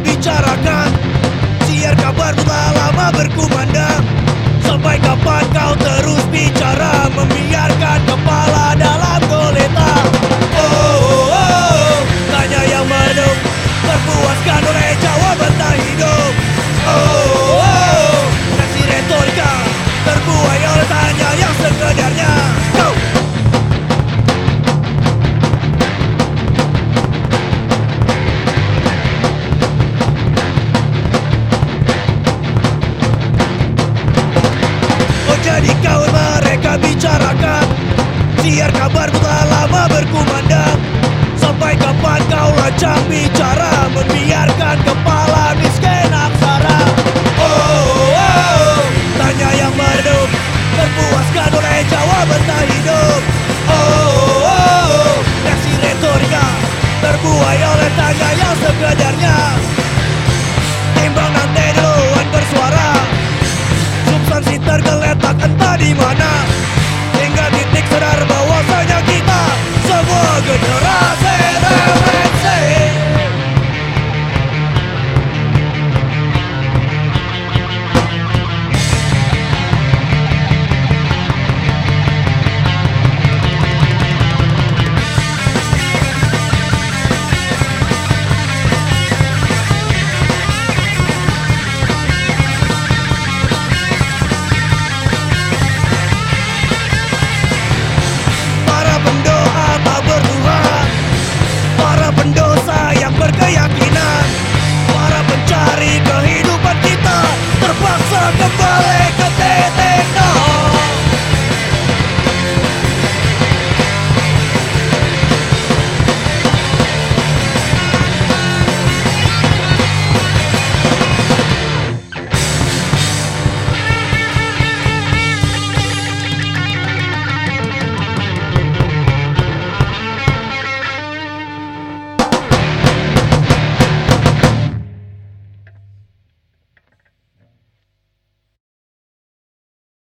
bicarakan. Siar kabar lama berkumandang. Sampai kapan kau terus bicara Biar kabar tak lama berkumandang. Sampai kapan kau lancang bicara Membiarkan kepala miskin aksara? Oh, oh, oh. tanya yang menutup Terpuaskan oleh jawaban tak hidup. Oh, oh, oh. Reaksi retorika Terbuai oleh tanya yang sekedarnya Timbang nanti deluan bersuara. Substansi tergeletak entah di mana.